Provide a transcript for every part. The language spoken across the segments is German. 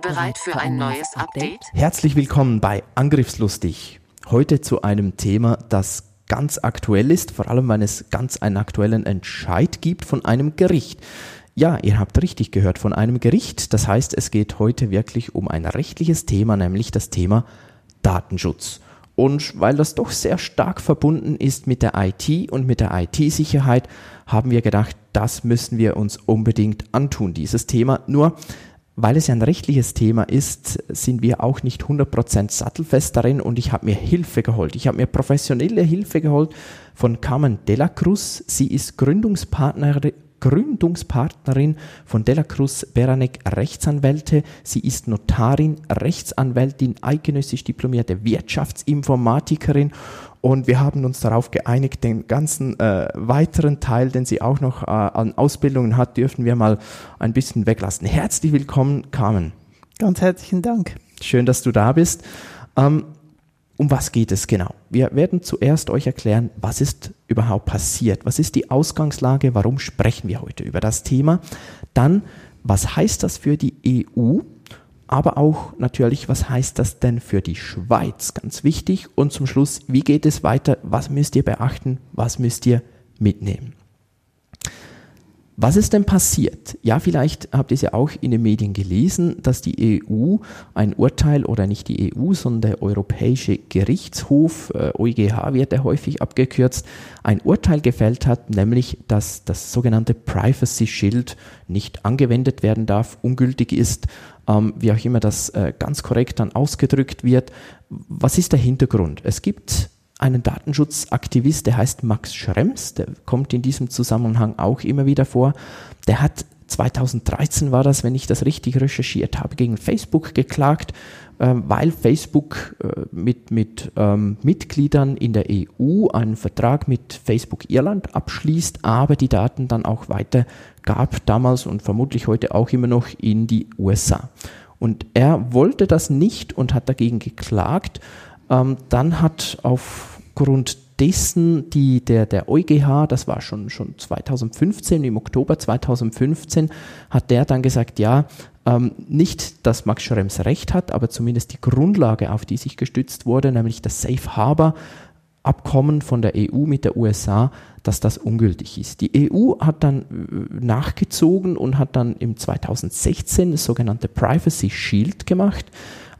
Bereit für ein neues Update? Herzlich willkommen bei Angriffslustig. Heute zu einem Thema, das ganz aktuell ist, vor allem wenn es ganz einen aktuellen Entscheid gibt von einem Gericht. Ja, ihr habt richtig gehört, von einem Gericht. Das heißt, es geht heute wirklich um ein rechtliches Thema, nämlich das Thema Datenschutz. Und weil das doch sehr stark verbunden ist mit der IT und mit der IT-Sicherheit, haben wir gedacht, das müssen wir uns unbedingt antun, dieses Thema. Nur weil es ja ein rechtliches Thema ist, sind wir auch nicht 100% sattelfest darin und ich habe mir Hilfe geholt. Ich habe mir professionelle Hilfe geholt von Carmen Dela Cruz. Sie ist Gründungspartnerin Gründungspartnerin von Dela Cruz Beranek Rechtsanwälte. Sie ist Notarin, Rechtsanwältin, eidgenössisch diplomierte Wirtschaftsinformatikerin und wir haben uns darauf geeinigt, den ganzen äh, weiteren Teil, den sie auch noch äh, an Ausbildungen hat, dürfen wir mal ein bisschen weglassen. Herzlich willkommen, Carmen. Ganz herzlichen Dank. Schön, dass du da bist. Ähm, um was geht es genau? Wir werden zuerst euch erklären, was ist überhaupt passiert, was ist die Ausgangslage, warum sprechen wir heute über das Thema. Dann, was heißt das für die EU? Aber auch natürlich, was heißt das denn für die Schweiz? Ganz wichtig. Und zum Schluss, wie geht es weiter? Was müsst ihr beachten? Was müsst ihr mitnehmen? Was ist denn passiert? Ja, vielleicht habt ihr es ja auch in den Medien gelesen, dass die EU ein Urteil oder nicht die EU, sondern der Europäische Gerichtshof, äh, EuGH wird er häufig abgekürzt, ein Urteil gefällt hat, nämlich dass das sogenannte Privacy Shield nicht angewendet werden darf, ungültig ist, ähm, wie auch immer das äh, ganz korrekt dann ausgedrückt wird. Was ist der Hintergrund? Es gibt einen Datenschutzaktivist, der heißt Max Schrems, der kommt in diesem Zusammenhang auch immer wieder vor. Der hat 2013 war das, wenn ich das richtig recherchiert habe, gegen Facebook geklagt, äh, weil Facebook äh, mit, mit ähm, Mitgliedern in der EU einen Vertrag mit Facebook Irland abschließt, aber die Daten dann auch weiter gab, damals und vermutlich heute auch immer noch in die USA. Und er wollte das nicht und hat dagegen geklagt. Ähm, dann hat aufgrund dessen die, der, der EuGH, das war schon, schon 2015, im Oktober 2015, hat der dann gesagt, ja, ähm, nicht, dass Max Schrems recht hat, aber zumindest die Grundlage, auf die sich gestützt wurde, nämlich das Safe Harbor Abkommen von der EU mit der USA, dass das ungültig ist. Die EU hat dann äh, nachgezogen und hat dann im 2016 das sogenannte Privacy Shield gemacht.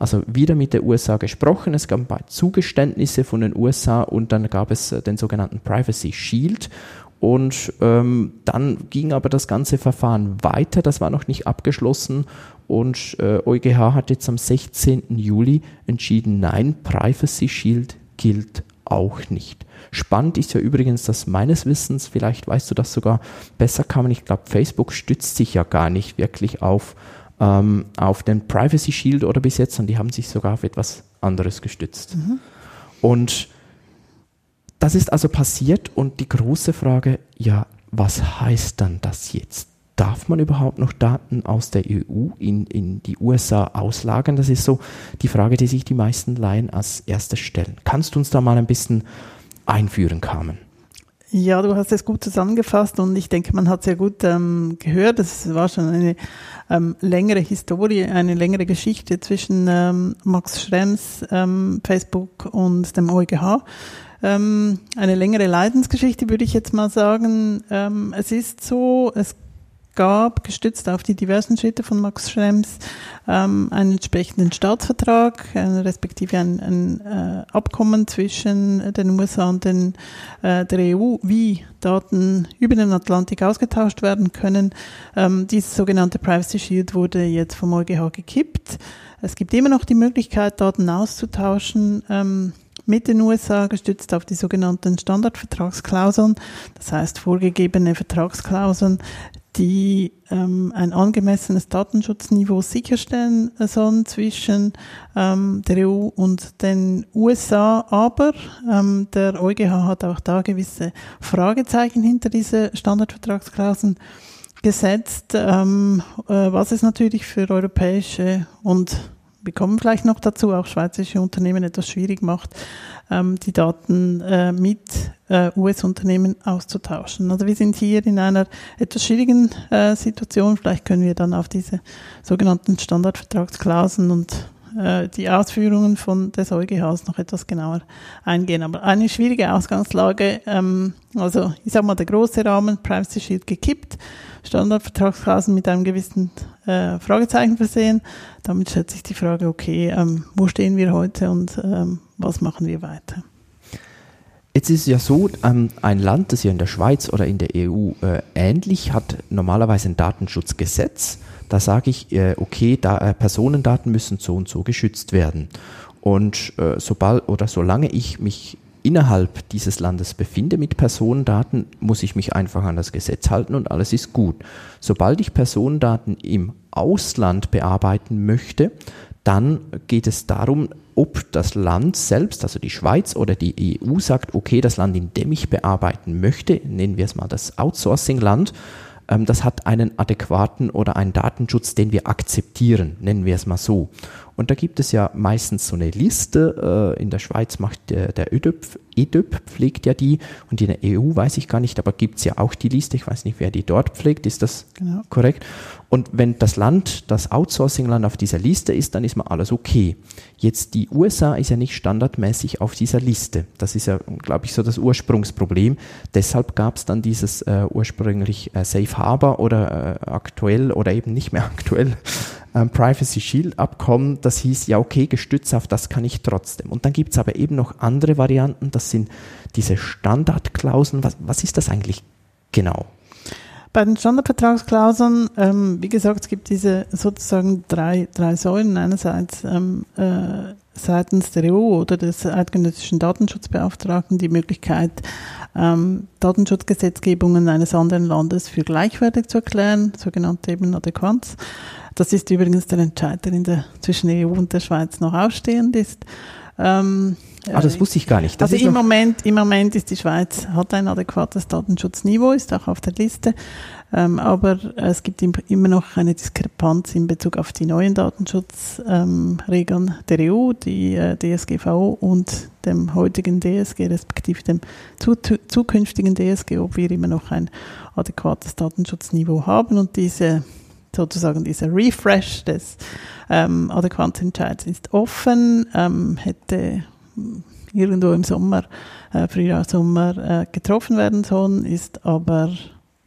Also wieder mit der USA gesprochen. Es gab ein paar Zugeständnisse von den USA und dann gab es äh, den sogenannten Privacy Shield. Und ähm, dann ging aber das ganze Verfahren weiter. Das war noch nicht abgeschlossen. Und äh, EuGH hat jetzt am 16. Juli entschieden, nein, Privacy Shield gilt auch nicht. Spannend ist ja übrigens, dass meines Wissens, vielleicht weißt du das sogar besser kann man, ich glaube, Facebook stützt sich ja gar nicht wirklich auf, ähm, auf den Privacy Shield oder bis jetzt, sondern die haben sich sogar auf etwas anderes gestützt. Mhm. Und das ist also passiert und die große Frage, ja, was heißt dann das jetzt? Darf man überhaupt noch Daten aus der EU in, in die USA auslagern? Das ist so die Frage, die sich die meisten Laien als erstes stellen. Kannst du uns da mal ein bisschen einführen, Carmen? Ja, du hast es gut zusammengefasst und ich denke, man hat sehr gut ähm, gehört. Es war schon eine ähm, längere Historie, eine längere Geschichte zwischen ähm, Max Schrems, ähm, Facebook und dem EuGH. Ähm, eine längere Leidensgeschichte, würde ich jetzt mal sagen. Ähm, es ist so, es gab, gestützt auf die diversen Schritte von Max Schrems, ähm, einen entsprechenden Staatsvertrag, äh, respektive ein, ein äh, Abkommen zwischen den USA und den, äh, der EU, wie Daten über den Atlantik ausgetauscht werden können. Ähm, dieses sogenannte Privacy Shield wurde jetzt vom EuGH gekippt. Es gibt immer noch die Möglichkeit, Daten auszutauschen. Ähm, mit den USA gestützt auf die sogenannten Standardvertragsklauseln, das heißt vorgegebene Vertragsklauseln, die ähm, ein angemessenes Datenschutzniveau sicherstellen sollen zwischen ähm, der EU und den USA. Aber ähm, der EuGH hat auch da gewisse Fragezeichen hinter diese Standardvertragsklauseln gesetzt, ähm, äh, was es natürlich für europäische und wir kommen vielleicht noch dazu, auch schweizerische Unternehmen etwas schwierig macht, ähm, die Daten äh, mit äh, US-Unternehmen auszutauschen. Also wir sind hier in einer etwas schwierigen äh, Situation. Vielleicht können wir dann auf diese sogenannten Standardvertragsklauseln und äh, die Ausführungen von des EuGHs noch etwas genauer eingehen. Aber eine schwierige Ausgangslage, ähm, also ich sage mal, der große Rahmen, Privacy Shield gekippt, Standardvertragsklauseln mit einem gewissen äh, Fragezeichen versehen. Damit stellt sich die Frage, okay, ähm, wo stehen wir heute und ähm, was machen wir weiter? Jetzt ist es ja so, ähm, ein Land, das ja in der Schweiz oder in der EU äh, ähnlich hat, normalerweise ein Datenschutzgesetz. Da sage ich, äh, okay, da, äh, Personendaten müssen so und so geschützt werden. Und sobald oder solange ich mich innerhalb dieses Landes befinde mit Personendaten, muss ich mich einfach an das Gesetz halten und alles ist gut. Sobald ich Personendaten im Ausland bearbeiten möchte, dann geht es darum, ob das Land selbst, also die Schweiz oder die EU sagt, okay, das Land, in dem ich bearbeiten möchte, nennen wir es mal das Outsourcing-Land, ähm, das hat einen adäquaten oder einen Datenschutz, den wir akzeptieren, nennen wir es mal so. Und da gibt es ja meistens so eine Liste. Äh, in der Schweiz macht der, der ÖDÖP, EDÖP pflegt ja die und in der EU weiß ich gar nicht, aber gibt es ja auch die Liste. Ich weiß nicht, wer die dort pflegt. Ist das genau. korrekt? Und wenn das Land, das Outsourcing-Land auf dieser Liste ist, dann ist mal alles okay. Jetzt die USA ist ja nicht standardmäßig auf dieser Liste. Das ist ja, glaube ich, so das Ursprungsproblem. Deshalb gab es dann dieses äh, ursprünglich äh, Safe Harbor oder äh, aktuell oder eben nicht mehr aktuell ähm, Privacy Shield Abkommen, das hieß, ja okay, gestützt auf das kann ich trotzdem. Und dann gibt es aber eben noch andere Varianten, das sind diese Standardklauseln. Was, was ist das eigentlich genau? Bei den Standardvertragsklauseln, ähm, wie gesagt, es gibt diese sozusagen drei, drei Säulen. Einerseits ähm, äh, seitens der EU oder des eidgenössischen Datenschutzbeauftragten die Möglichkeit, ähm, Datenschutzgesetzgebungen eines anderen Landes für gleichwertig zu erklären, sogenannte eben Adäquanz. Das ist übrigens der Entscheid, der in der, zwischen EU und der Schweiz noch ausstehend ist. Ähm, ah, das wusste ich gar nicht. Das also im Moment, im Moment ist die Schweiz, hat ein adäquates Datenschutzniveau, ist auch auf der Liste. Ähm, aber es gibt immer noch eine Diskrepanz in Bezug auf die neuen Datenschutzregeln ähm, der EU, die äh, DSGVO und dem heutigen DSG, respektive dem zu, zukünftigen DSG, ob wir immer noch ein adäquates Datenschutzniveau haben. Und diese sozusagen dieser Refresh des ähm, Adäquanzentscheids ist offen, ähm, hätte irgendwo im Sommer, äh, Frühjahr, Sommer äh, getroffen werden sollen, ist aber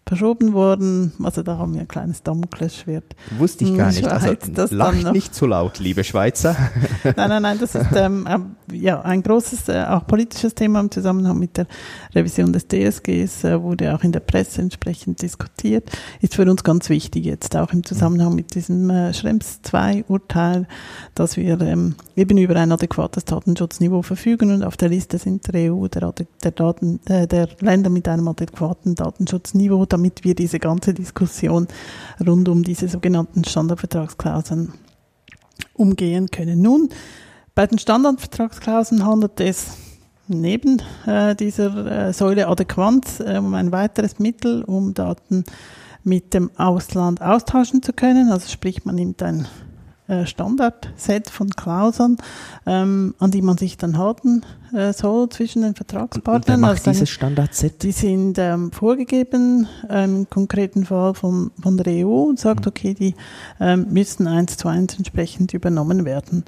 verschoben worden. Also da haben wir ein kleines Damoklesschwert. Wusste ich gar nicht. Also also, lacht nicht zu laut, liebe Schweizer. nein, nein, nein, das ist ähm, ja, ein großes, äh, auch politisches Thema im Zusammenhang mit der Revision des DSGs, äh, wurde auch in der Presse entsprechend diskutiert. Ist für uns ganz wichtig jetzt auch im Zusammenhang mit diesem äh, Schrems 2 Urteil, dass wir ähm, eben über ein adäquates Datenschutzniveau verfügen und auf der Liste sind der EU der, der, Daten, äh, der Länder mit einem adäquaten Datenschutzniveau, damit wir diese ganze Diskussion rund um diese sogenannten Standardvertragsklauseln umgehen können. Nun, bei den Standardvertragsklauseln handelt es neben äh, dieser äh, Säule Adäquanz äh, um ein weiteres Mittel, um Daten mit dem Ausland austauschen zu können. Also sprich, man nimmt ein Standardset von Klauseln, ähm, an die man sich dann halten äh, soll zwischen den Vertragspartnern. Und, macht also dieses Standardset? Die sind ähm, vorgegeben, ähm, im konkreten Fall von, von der EU und sagt, mhm. okay, die ähm, müssen eins zu eins entsprechend übernommen werden.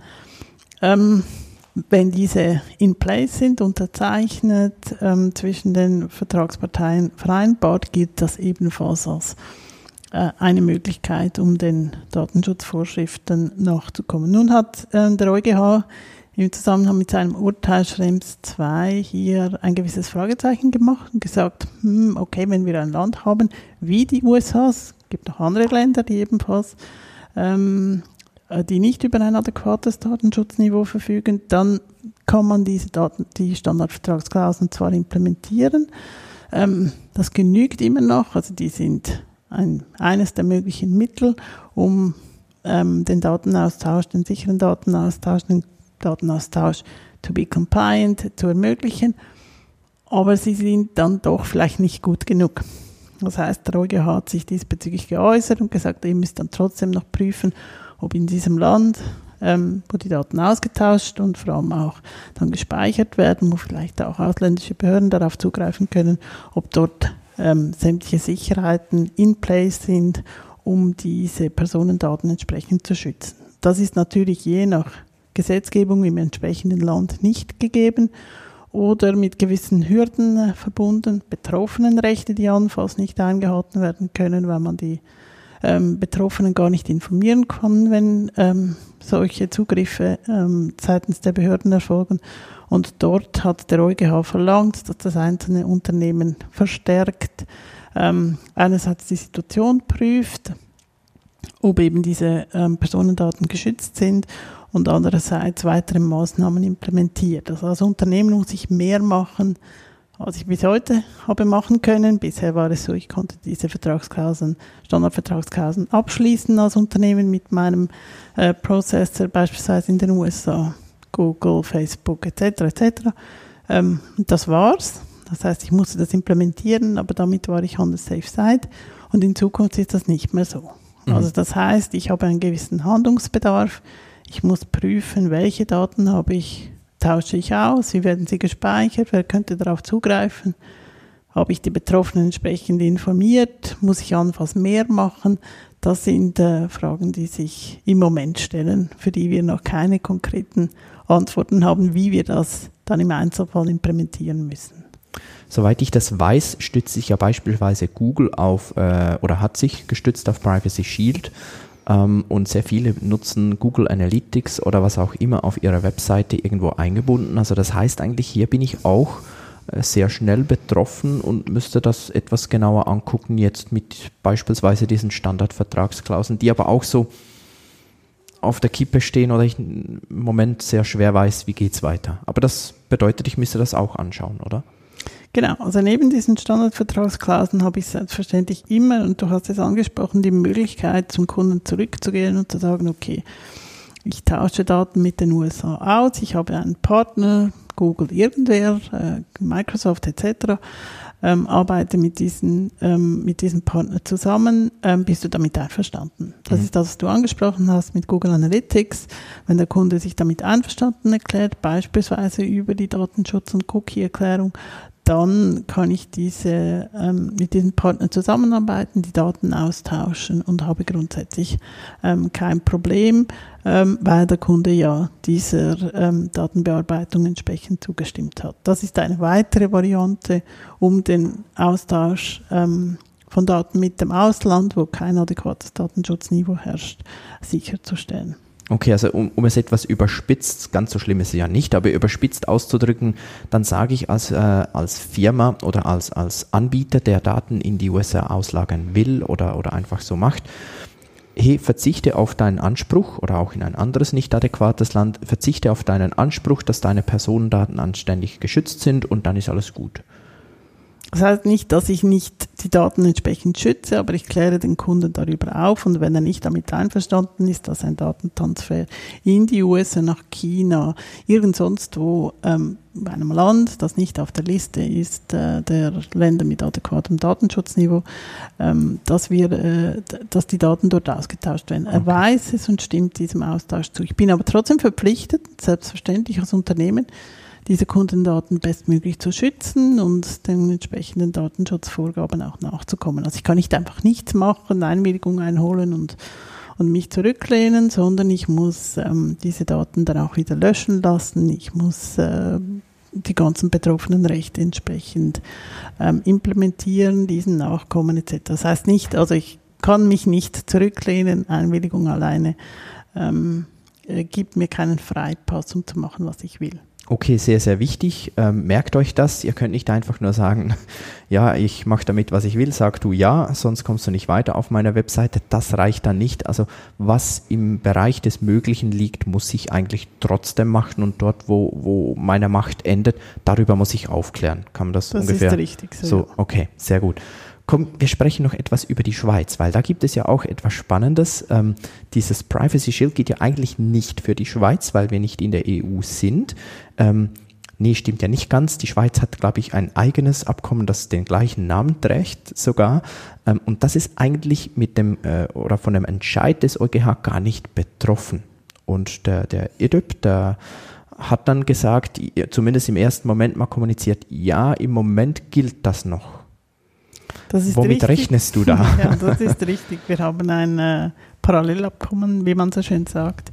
Ähm, wenn diese in place sind, unterzeichnet, ähm, zwischen den Vertragsparteien vereinbart, gilt das ebenfalls als äh, eine Möglichkeit, um den Datenschutzvorschriften nachzukommen. Nun hat äh, der EuGH im Zusammenhang mit seinem Urteil Schrems 2 hier ein gewisses Fragezeichen gemacht und gesagt, hm, okay, wenn wir ein Land haben wie die USA, es gibt noch andere Länder, die ebenfalls ähm, äh, die nicht über ein adäquates Datenschutzniveau verfügen, dann kann man diese Daten, die Standardvertragsklauseln zwar implementieren, ähm, das genügt immer noch, also die sind ein, eines der möglichen Mittel, um ähm, den Datenaustausch, den sicheren Datenaustausch, den Datenaustausch to be compliant zu ermöglichen. Aber sie sind dann doch vielleicht nicht gut genug. Das heißt, der EuGH hat sich diesbezüglich geäußert und gesagt, ihr müsst dann trotzdem noch prüfen, ob in diesem Land, ähm, wo die Daten ausgetauscht und vor allem auch dann gespeichert werden, wo vielleicht auch ausländische Behörden darauf zugreifen können, ob dort ähm, sämtliche Sicherheiten in place sind, um diese Personendaten entsprechend zu schützen. Das ist natürlich je nach Gesetzgebung im entsprechenden Land nicht gegeben oder mit gewissen Hürden verbunden, Betroffenenrechte, die allenfalls nicht eingehalten werden können, weil man die ähm, Betroffenen gar nicht informieren kann, wenn ähm, solche Zugriffe ähm, seitens der Behörden erfolgen. Und dort hat der EuGH verlangt, dass das einzelne Unternehmen verstärkt ähm, einerseits die Situation prüft, ob eben diese ähm, Personendaten geschützt sind und andererseits weitere Maßnahmen implementiert. Also als Unternehmen muss ich mehr machen, als ich bis heute habe machen können. Bisher war es so, ich konnte diese Vertragsklauseln, Standardvertragsklauseln abschließen als Unternehmen mit meinem äh, Processor, beispielsweise in den USA, Google, Facebook etc. etc. Ähm, das war's. Das heißt, ich musste das implementieren, aber damit war ich on the safe side. Und in Zukunft ist das nicht mehr so. Mhm. Also das heißt, ich habe einen gewissen Handlungsbedarf. Ich muss prüfen, welche Daten habe ich, tausche ich aus, wie werden sie gespeichert, wer könnte darauf zugreifen. Habe ich die Betroffenen entsprechend informiert? Muss ich anfangs mehr machen? Das sind äh, Fragen, die sich im Moment stellen, für die wir noch keine konkreten Antworten haben, wie wir das dann im Einzelfall implementieren müssen. Soweit ich das weiß, stützt sich ja beispielsweise Google auf äh, oder hat sich gestützt auf Privacy Shield ähm, und sehr viele nutzen Google Analytics oder was auch immer auf ihrer Webseite irgendwo eingebunden. Also das heißt eigentlich, hier bin ich auch sehr schnell betroffen und müsste das etwas genauer angucken, jetzt mit beispielsweise diesen Standardvertragsklauseln, die aber auch so auf der Kippe stehen oder ich im Moment sehr schwer weiß, wie geht es weiter. Aber das bedeutet, ich müsste das auch anschauen, oder? Genau, also neben diesen Standardvertragsklauseln habe ich selbstverständlich immer, und du hast es angesprochen, die Möglichkeit, zum Kunden zurückzugehen und zu sagen, okay, ich tausche Daten mit den USA aus, ich habe einen Partner, Google irgendwer, äh, Microsoft etc., ähm, arbeite mit diesen, ähm, mit diesem Partner zusammen, ähm, bist du damit einverstanden? Das mhm. ist das, was du angesprochen hast mit Google Analytics. Wenn der Kunde sich damit einverstanden erklärt, beispielsweise über die Datenschutz- und Cookie-Erklärung, dann kann ich diese, ähm, mit diesen Partnern zusammenarbeiten, die Daten austauschen und habe grundsätzlich ähm, kein Problem, ähm, weil der Kunde ja dieser ähm, Datenbearbeitung entsprechend zugestimmt hat. Das ist eine weitere Variante, um den Austausch ähm, von Daten mit dem Ausland, wo kein adäquates Datenschutzniveau herrscht, sicherzustellen. Okay, also um, um es etwas überspitzt, ganz so schlimm ist es ja nicht, aber überspitzt auszudrücken, dann sage ich als, äh, als Firma oder als, als Anbieter, der Daten in die USA auslagern will oder, oder einfach so macht, hey, verzichte auf deinen Anspruch oder auch in ein anderes nicht adäquates Land, verzichte auf deinen Anspruch, dass deine Personendaten anständig geschützt sind und dann ist alles gut. Das heißt nicht, dass ich nicht die Daten entsprechend schütze, aber ich kläre den Kunden darüber auf und wenn er nicht damit einverstanden ist, dass ein Datentransfer in die USA nach China, irgend sonst wo ähm, bei einem Land, das nicht auf der Liste ist, äh, der Länder mit adäquatem Datenschutzniveau, ähm, dass wir, äh, dass die Daten dort ausgetauscht werden. Okay. Er weiß es und stimmt diesem Austausch zu. Ich bin aber trotzdem verpflichtet, selbstverständlich als Unternehmen, diese Kundendaten bestmöglich zu schützen und den entsprechenden Datenschutzvorgaben auch nachzukommen. Also ich kann nicht einfach nichts machen, Einwilligung einholen und, und mich zurücklehnen, sondern ich muss ähm, diese Daten dann auch wieder löschen lassen. Ich muss äh, die ganzen betroffenen Rechte entsprechend ähm, implementieren, diesen nachkommen etc. Das heißt nicht, also ich kann mich nicht zurücklehnen, Einwilligung alleine ähm, äh, gibt mir keinen Freipass, um zu machen, was ich will. Okay, sehr, sehr wichtig. Ähm, merkt euch das. Ihr könnt nicht einfach nur sagen, ja, ich mache damit, was ich will. Sag du ja, sonst kommst du nicht weiter auf meiner Webseite. Das reicht dann nicht. Also was im Bereich des Möglichen liegt, muss ich eigentlich trotzdem machen und dort, wo, wo meine Macht endet, darüber muss ich aufklären. Kann man das, das ungefähr? Das ist richtig. So, so okay, sehr gut. Komm, wir sprechen noch etwas über die Schweiz, weil da gibt es ja auch etwas Spannendes. Ähm, dieses Privacy Shield geht ja eigentlich nicht für die Schweiz, weil wir nicht in der EU sind. Ähm, nee, stimmt ja nicht ganz. Die Schweiz hat, glaube ich, ein eigenes Abkommen, das den gleichen Namen trägt sogar. Ähm, und das ist eigentlich mit dem äh, oder von dem Entscheid des EuGH gar nicht betroffen. Und der, der IDÜB, der hat dann gesagt, zumindest im ersten Moment mal kommuniziert, ja, im Moment gilt das noch. Womit richtig. rechnest du da? ja, das ist richtig. Wir haben ein äh, Parallelabkommen, wie man so schön sagt.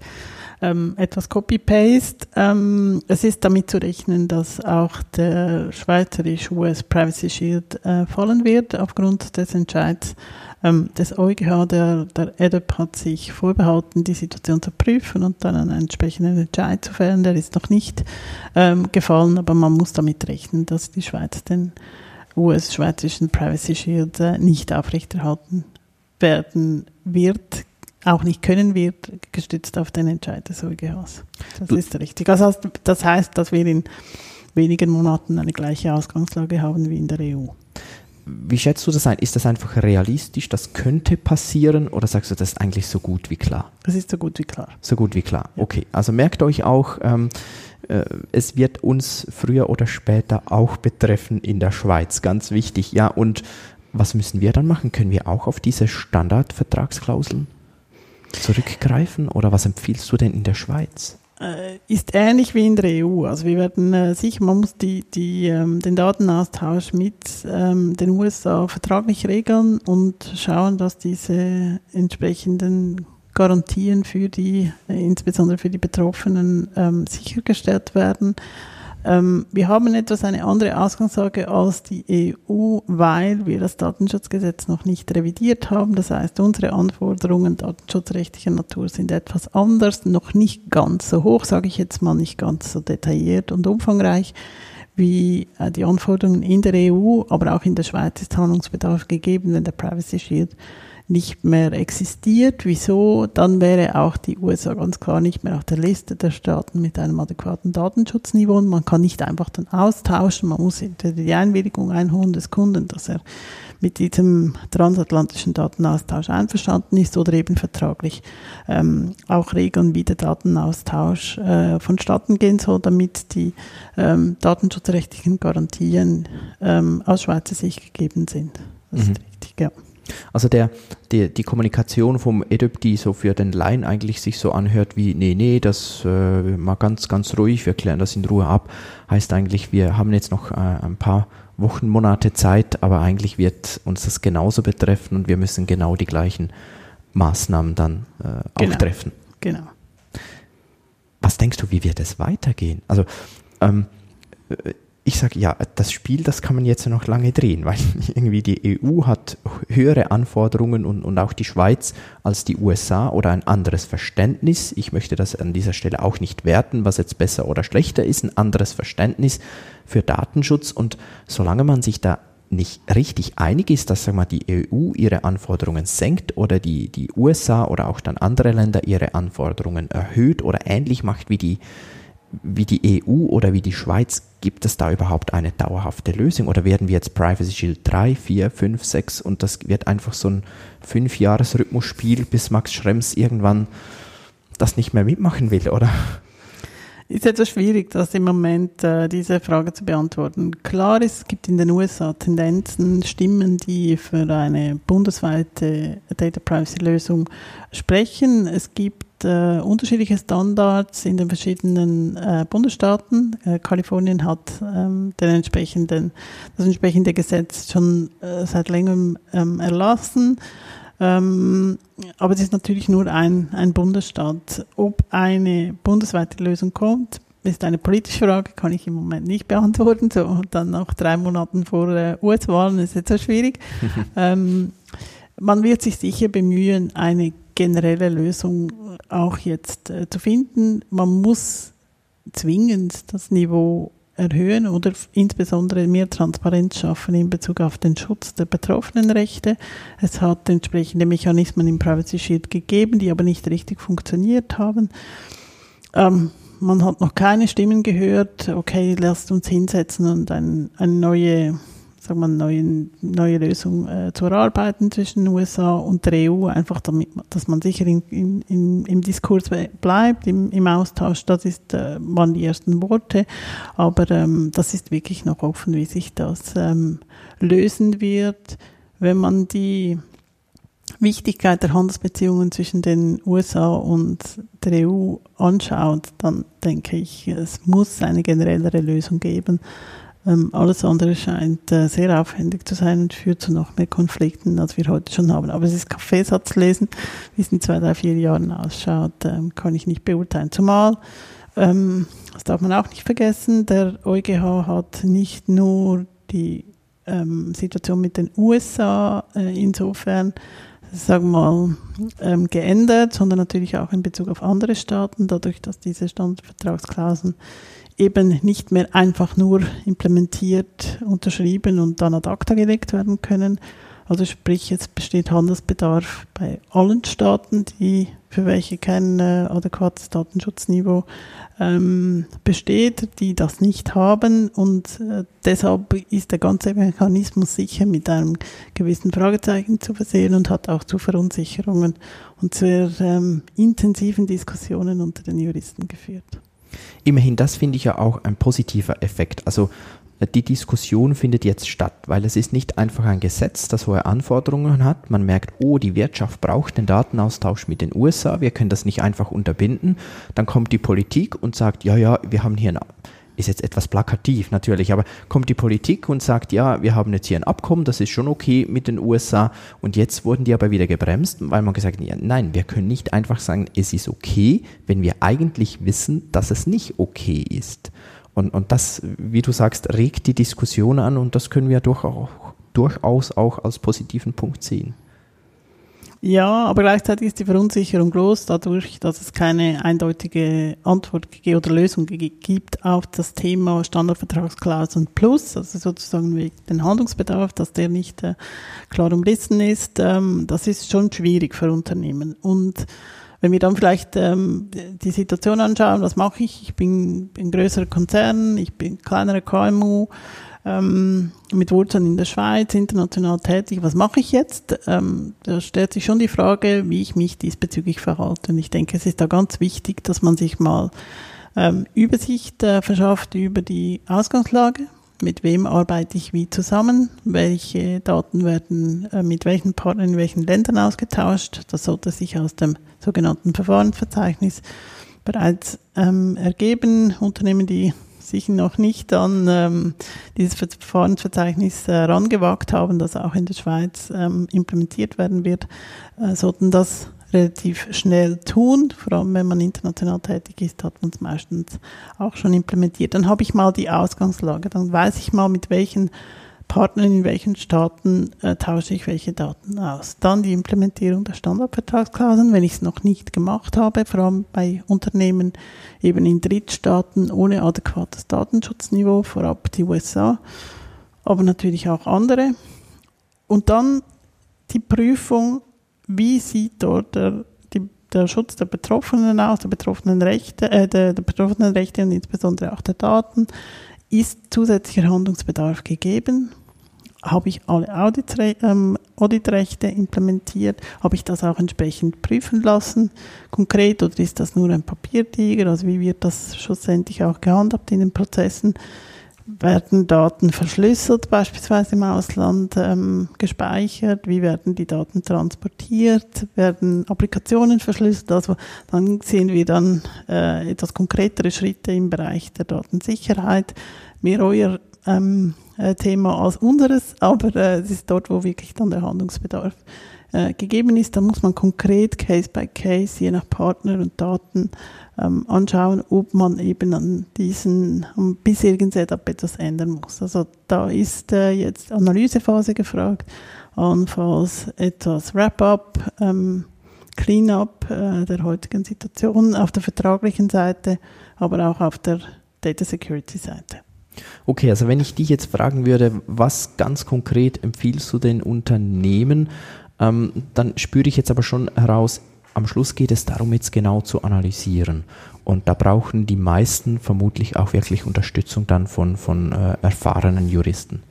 Ähm, etwas Copy-Paste. Ähm, es ist damit zu rechnen, dass auch der schweizerische US Privacy Shield äh, fallen wird aufgrund des Entscheids ähm, des EuGH. Der, der EDEP hat sich vorbehalten, die Situation zu prüfen und dann einen entsprechenden Entscheid zu fällen. Der ist noch nicht ähm, gefallen, aber man muss damit rechnen, dass die Schweiz den US-schweizerischen Privacy Shield äh, nicht aufrechterhalten werden wird, auch nicht können wird, gestützt auf den Entscheid des EuGHs. Das Du- ist richtig. Das heißt, das heißt, dass wir in wenigen Monaten eine gleiche Ausgangslage haben wie in der EU. Wie schätzt du das ein? Ist das einfach realistisch? Das könnte passieren? Oder sagst du, das ist eigentlich so gut wie klar? Das ist so gut wie klar. So gut wie klar. Okay, also merkt euch auch, ähm, äh, es wird uns früher oder später auch betreffen in der Schweiz. Ganz wichtig. Ja, und was müssen wir dann machen? Können wir auch auf diese Standardvertragsklauseln zurückgreifen? Oder was empfiehlst du denn in der Schweiz? Äh, ist ähnlich wie in der EU. Also wir werden äh, sicher, man muss die, die, ähm, den Datenaustausch mit ähm, den USA vertraglich regeln und schauen, dass diese entsprechenden Garantien für die, äh, insbesondere für die Betroffenen, ähm, sichergestellt werden. Ähm, wir haben etwas eine andere Ausgangslage als die EU, weil wir das Datenschutzgesetz noch nicht revidiert haben. Das heißt, unsere Anforderungen datenschutzrechtlicher Natur sind etwas anders, noch nicht ganz so hoch, sage ich jetzt mal, nicht ganz so detailliert und umfangreich wie äh, die Anforderungen in der EU, aber auch in der Schweiz ist Handlungsbedarf gegeben, wenn der Privacy Shield nicht mehr existiert. Wieso? Dann wäre auch die USA ganz klar nicht mehr auf der Liste der Staaten mit einem adäquaten Datenschutzniveau. Und man kann nicht einfach dann austauschen. Man muss entweder die Einwilligung einholen des Kunden, dass er mit diesem transatlantischen Datenaustausch einverstanden ist oder eben vertraglich ähm, auch regeln, wie der Datenaustausch äh, vonstatten gehen soll, damit die ähm, datenschutzrechtlichen Garantien ähm, aus Schweizer Sicht gegeben sind. Das Mhm. ist richtig, ja. Also der, die, die Kommunikation vom EDUB, die so für den Laien eigentlich sich so anhört wie, nee, nee, das äh, mal ganz, ganz ruhig, wir klären das in Ruhe ab, heißt eigentlich, wir haben jetzt noch äh, ein paar Wochen, Monate Zeit, aber eigentlich wird uns das genauso betreffen und wir müssen genau die gleichen Maßnahmen dann äh, auch Genau. treffen. Genau. Was denkst du, wie wird es weitergehen? Also ähm, äh, ich sage ja, das Spiel, das kann man jetzt noch lange drehen, weil irgendwie die EU hat höhere Anforderungen und, und auch die Schweiz als die USA oder ein anderes Verständnis. Ich möchte das an dieser Stelle auch nicht werten, was jetzt besser oder schlechter ist, ein anderes Verständnis für Datenschutz und solange man sich da nicht richtig einig ist, dass sag mal, die EU ihre Anforderungen senkt oder die, die USA oder auch dann andere Länder ihre Anforderungen erhöht oder ähnlich macht wie die, wie die EU oder wie die Schweiz, gibt es da überhaupt eine dauerhafte Lösung? Oder werden wir jetzt Privacy Shield 3, 4, 5, 6 und das wird einfach so ein Fünf-Jahres-Rhythmusspiel, bis Max Schrems irgendwann das nicht mehr mitmachen will, oder? Ist etwas schwierig, das im Moment äh, diese Frage zu beantworten. Klar ist, es gibt in den USA Tendenzen, Stimmen, die für eine bundesweite Data Privacy Lösung sprechen. Es gibt äh, unterschiedliche Standards in den verschiedenen äh, Bundesstaaten. Äh, Kalifornien hat ähm, den entsprechenden, das entsprechende Gesetz schon äh, seit längerem ähm, erlassen. Ähm, aber es ist natürlich nur ein, ein Bundesstaat. Ob eine bundesweite Lösung kommt, ist eine politische Frage, kann ich im Moment nicht beantworten. So, dann nach drei Monaten vor äh, US-Wahlen ist jetzt so schwierig. ähm, man wird sich sicher bemühen, eine generelle Lösung auch jetzt äh, zu finden. Man muss zwingend das Niveau erhöhen oder insbesondere mehr Transparenz schaffen in Bezug auf den Schutz der betroffenen Rechte. Es hat entsprechende Mechanismen im Privacy Shield gegeben, die aber nicht richtig funktioniert haben. Ähm, man hat noch keine Stimmen gehört, okay, lasst uns hinsetzen und ein, eine neue sagen wir, neue, neue Lösung äh, zu erarbeiten zwischen den USA und der EU, einfach damit, dass man sicher in, in, in, im Diskurs bleibt, im, im Austausch. Das ist, äh, waren die ersten Worte. Aber ähm, das ist wirklich noch offen, wie sich das ähm, lösen wird, wenn man die Wichtigkeit der Handelsbeziehungen zwischen den USA und der EU anschaut, dann denke ich, es muss eine generellere Lösung geben. Ähm, alles andere scheint äh, sehr aufwendig zu sein und führt zu noch mehr Konflikten, als wir heute schon haben. Aber es ist Kaffeesatzlesen, wie es in zwei, drei, vier Jahren ausschaut, ähm, kann ich nicht beurteilen. Zumal, ähm, das darf man auch nicht vergessen, der EuGH hat nicht nur die Situation mit den USA äh, insofern sagen wir mal, ähm, geändert, sondern natürlich auch in Bezug auf andere Staaten, dadurch, dass diese Standardvertragsklauseln eben nicht mehr einfach nur implementiert, unterschrieben und dann ad acta gelegt werden können. Also sprich, es besteht Handelsbedarf bei allen Staaten, die für welche kein äh, adäquates Datenschutzniveau ähm, besteht, die das nicht haben. Und äh, deshalb ist der ganze Mechanismus sicher mit einem gewissen Fragezeichen zu versehen und hat auch zu Verunsicherungen und sehr ähm, intensiven Diskussionen unter den Juristen geführt. Immerhin, das finde ich ja auch ein positiver Effekt. Also die Diskussion findet jetzt statt, weil es ist nicht einfach ein Gesetz, das hohe Anforderungen hat. Man merkt, oh, die Wirtschaft braucht den Datenaustausch mit den USA, wir können das nicht einfach unterbinden. Dann kommt die Politik und sagt, ja, ja, wir haben hier ein ist jetzt etwas plakativ natürlich, aber kommt die Politik und sagt, ja, wir haben jetzt hier ein Abkommen, das ist schon okay mit den USA und jetzt wurden die aber wieder gebremst, weil man gesagt hat, nein, wir können nicht einfach sagen, es ist okay, wenn wir eigentlich wissen, dass es nicht okay ist. Und, und das, wie du sagst, regt die Diskussion an und das können wir durchaus, durchaus auch als positiven Punkt sehen. Ja, aber gleichzeitig ist die Verunsicherung groß, dadurch, dass es keine eindeutige Antwort oder Lösung gibt auf das Thema Standardvertragsklauseln plus, also sozusagen den Handlungsbedarf, dass der nicht äh, klar umrissen ist. Ähm, das ist schon schwierig für Unternehmen. Und wenn wir dann vielleicht ähm, die Situation anschauen, was mache ich? Ich bin ein größerer Konzern, ich bin kleinerer KMU, ähm, mit Wurzeln in der Schweiz, international tätig. Was mache ich jetzt? Ähm, da stellt sich schon die Frage, wie ich mich diesbezüglich verhalte. Und ich denke, es ist da ganz wichtig, dass man sich mal ähm, Übersicht äh, verschafft über die Ausgangslage, mit wem arbeite ich wie zusammen, welche Daten werden äh, mit welchen Partnern in welchen Ländern ausgetauscht. Das sollte sich aus dem sogenannten Verfahrensverzeichnis bereits ähm, ergeben. Unternehmen, die sich noch nicht an ähm, dieses Verfahrensverzeichnis äh, rangewagt haben, das auch in der Schweiz ähm, implementiert werden wird, äh, sollten das relativ schnell tun. Vor allem, wenn man international tätig ist, hat man es meistens auch schon implementiert. Dann habe ich mal die Ausgangslage. Dann weiß ich mal, mit welchen Partnern in welchen Staaten äh, tausche ich welche Daten aus. Dann die Implementierung der Standardvertragsklauseln, wenn ich es noch nicht gemacht habe, vor allem bei Unternehmen eben in Drittstaaten ohne adäquates Datenschutzniveau, vorab die USA, aber natürlich auch andere. Und dann die Prüfung wie sieht dort der, die, der Schutz der Betroffenen aus, der betroffenen Rechte, äh, der, der betroffenen Rechte und insbesondere auch der Daten? Ist zusätzlicher Handlungsbedarf gegeben? Habe ich alle ähm, Auditrechte implementiert? Habe ich das auch entsprechend prüfen lassen, konkret, oder ist das nur ein Papiertiger? Also wie wird das schlussendlich auch gehandhabt in den Prozessen? werden Daten verschlüsselt, beispielsweise im Ausland ähm, gespeichert? Wie werden die Daten transportiert? Werden Applikationen verschlüsselt? Also dann sehen wir dann äh, etwas konkretere Schritte im Bereich der Datensicherheit. Mehr euer ähm, äh, Thema als unseres, aber äh, es ist dort, wo wirklich dann der Handlungsbedarf äh, gegeben ist. Da muss man konkret Case by Case, je nach Partner und Daten ähm, anschauen, ob man eben an diesen am bisherigen Setup etwas ändern muss. Also da ist äh, jetzt Analysephase gefragt, allenfalls etwas Wrap-up, ähm, Clean-up äh, der heutigen Situation auf der vertraglichen Seite, aber auch auf der Data Security Seite. Okay, also wenn ich dich jetzt fragen würde, was ganz konkret empfiehlst du den Unternehmen, ähm, dann spüre ich jetzt aber schon heraus, am Schluss geht es darum, jetzt genau zu analysieren. Und da brauchen die meisten vermutlich auch wirklich Unterstützung dann von, von äh, erfahrenen Juristen.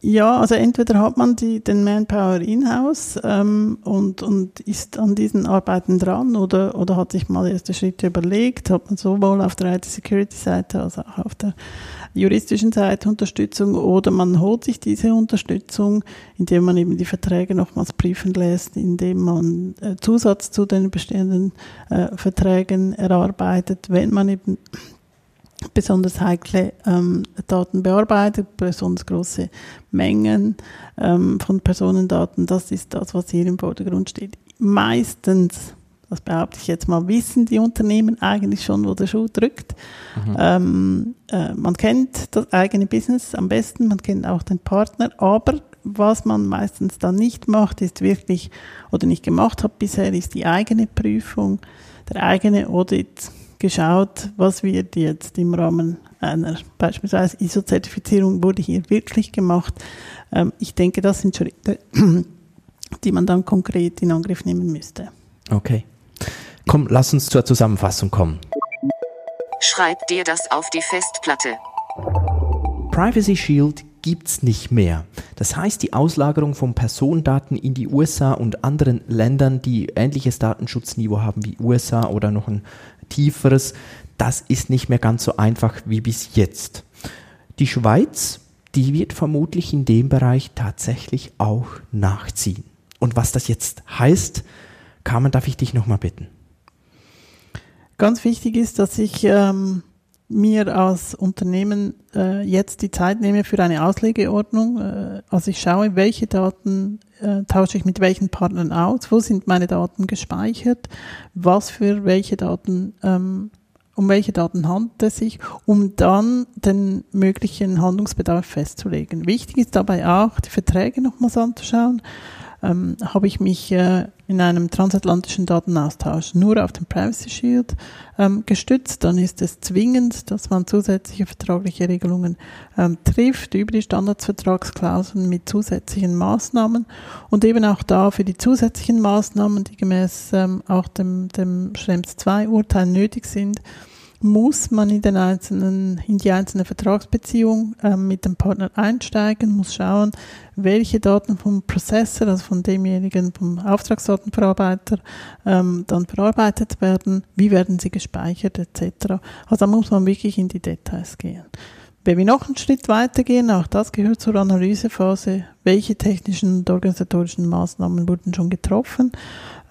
ja, also entweder hat man die, den Manpower in-house ähm, und, und ist an diesen Arbeiten dran oder, oder hat sich mal erste Schritte überlegt, hat man sowohl auf der IT-Security-Seite als auch auf der juristischen Seite Unterstützung oder man holt sich diese Unterstützung, indem man eben die Verträge nochmals prüfen lässt, indem man äh, Zusatz zu den bestehenden äh, Verträgen erarbeitet, wenn man eben besonders heikle ähm, Daten bearbeitet, besonders große Mengen ähm, von Personendaten. Das ist das, was hier im Vordergrund steht. Meistens das behaupte ich jetzt mal, wissen die Unternehmen eigentlich schon, wo der Schuh drückt. Mhm. Ähm, äh, man kennt das eigene Business am besten, man kennt auch den Partner, aber was man meistens dann nicht macht, ist wirklich, oder nicht gemacht hat bisher, ist die eigene Prüfung, der eigene Audit, geschaut, was wird jetzt im Rahmen einer beispielsweise ISO-Zertifizierung wurde hier wirklich gemacht. Ähm, ich denke, das sind Schritte, die man dann konkret in Angriff nehmen müsste. Okay. Komm, lass uns zur Zusammenfassung kommen. Schreib dir das auf die Festplatte. Privacy Shield gibt's nicht mehr. Das heißt, die Auslagerung von Personendaten in die USA und anderen Ländern, die ähnliches Datenschutzniveau haben wie USA oder noch ein tieferes, das ist nicht mehr ganz so einfach wie bis jetzt. Die Schweiz, die wird vermutlich in dem Bereich tatsächlich auch nachziehen. Und was das jetzt heißt, Carmen, darf ich dich nochmal bitten? Ganz wichtig ist, dass ich ähm, mir als Unternehmen äh, jetzt die Zeit nehme für eine Auslegeordnung. Äh, also ich schaue, welche Daten äh, tausche ich mit welchen Partnern aus, wo sind meine Daten gespeichert, was für welche Daten, ähm, um welche Daten handelt es sich, um dann den möglichen Handlungsbedarf festzulegen. Wichtig ist dabei auch, die Verträge nochmals anzuschauen ähm, habe ich mich äh, in einem transatlantischen Datenaustausch nur auf den Privacy Shield ähm, gestützt, dann ist es zwingend, dass man zusätzliche vertragliche Regelungen ähm, trifft über die Standardsvertragsklauseln mit zusätzlichen Maßnahmen. Und eben auch da für die zusätzlichen Maßnahmen, die gemäß ähm, auch dem, dem Schrems 2 Urteil nötig sind, muss man in den einzelnen, in die einzelne Vertragsbeziehung äh, mit dem Partner einsteigen, muss schauen, welche Daten vom Prozessor, also von demjenigen, vom Auftragsdatenverarbeiter, ähm, dann verarbeitet werden, wie werden sie gespeichert, etc. Also da muss man wirklich in die Details gehen. Wenn wir noch einen Schritt weitergehen, auch das gehört zur Analysephase, welche technischen und organisatorischen Maßnahmen wurden schon getroffen,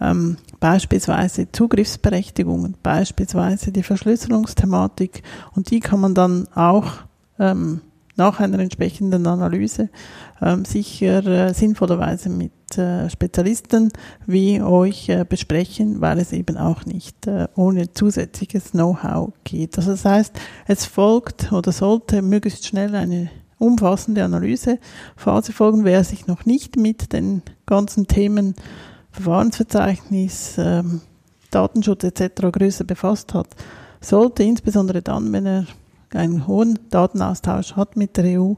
ähm, beispielsweise Zugriffsberechtigungen, beispielsweise die Verschlüsselungsthematik und die kann man dann auch ähm, nach einer entsprechenden Analyse ähm, sicher äh, sinnvollerweise mit äh, Spezialisten wie euch äh, besprechen, weil es eben auch nicht äh, ohne zusätzliches Know-how geht. Also das heißt, es folgt oder sollte möglichst schnell eine umfassende Analysephase folgen. Wer sich noch nicht mit den ganzen Themen Verfahrensverzeichnis, ähm, Datenschutz etc. größer befasst hat, sollte insbesondere dann, wenn er einen hohen Datenaustausch hat mit der EU,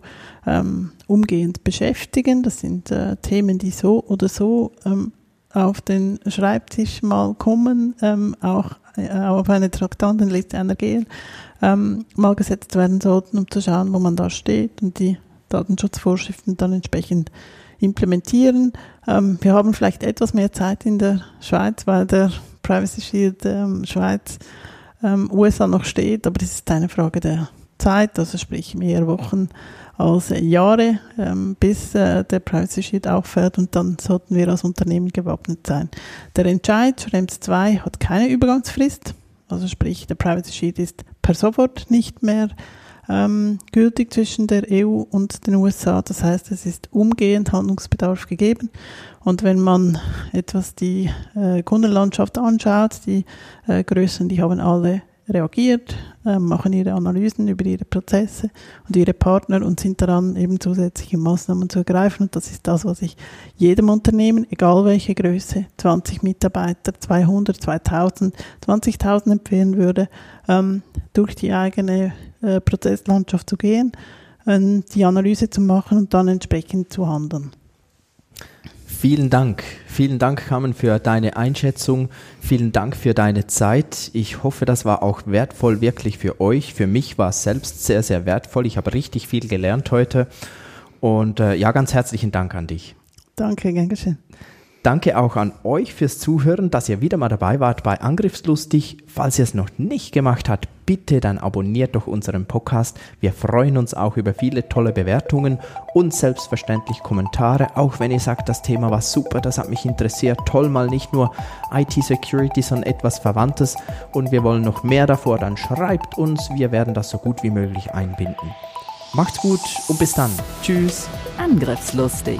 ähm, umgehend beschäftigen. Das sind äh, Themen, die so oder so ähm, auf den Schreibtisch mal kommen, ähm, auch äh, auf eine Traktantenliste einer GL ähm, mal gesetzt werden sollten, um zu schauen, wo man da steht und die Datenschutzvorschriften dann entsprechend implementieren. Ähm, wir haben vielleicht etwas mehr Zeit in der Schweiz, weil der Privacy Shield ähm, Schweiz ähm, USA noch steht, aber das ist eine Frage der Zeit, also sprich mehr Wochen als Jahre, ähm, bis äh, der Privacy Shield auffährt und dann sollten wir als Unternehmen gewappnet sein. Der Entscheid, Schrems 2, hat keine Übergangsfrist, also sprich der Privacy Shield ist per sofort nicht mehr ähm, gültig zwischen der EU und den USA. Das heißt, es ist umgehend Handlungsbedarf gegeben. Und wenn man etwas die äh, Kundenlandschaft anschaut, die äh, Größen, die haben alle reagiert, äh, machen ihre Analysen über ihre Prozesse und ihre Partner und sind daran, eben zusätzliche Maßnahmen zu ergreifen. Und das ist das, was ich jedem Unternehmen, egal welche Größe, 20 Mitarbeiter, 200, 2000, 20.000 empfehlen würde, ähm, durch die eigene äh, Prozesslandschaft zu gehen, äh, die Analyse zu machen und dann entsprechend zu handeln. Vielen Dank. Vielen Dank, Carmen, für deine Einschätzung. Vielen Dank für deine Zeit. Ich hoffe, das war auch wertvoll wirklich für euch. Für mich war es selbst sehr, sehr wertvoll. Ich habe richtig viel gelernt heute. Und äh, ja, ganz herzlichen Dank an dich. Danke, gern geschehen. Danke auch an euch fürs Zuhören, dass ihr wieder mal dabei wart bei Angriffslustig. Falls ihr es noch nicht gemacht habt, bitte dann abonniert doch unseren Podcast. Wir freuen uns auch über viele tolle Bewertungen und selbstverständlich Kommentare. Auch wenn ihr sagt, das Thema war super, das hat mich interessiert, toll mal nicht nur IT-Security, sondern etwas Verwandtes und wir wollen noch mehr davor, dann schreibt uns. Wir werden das so gut wie möglich einbinden. Macht's gut und bis dann. Tschüss. Angriffslustig.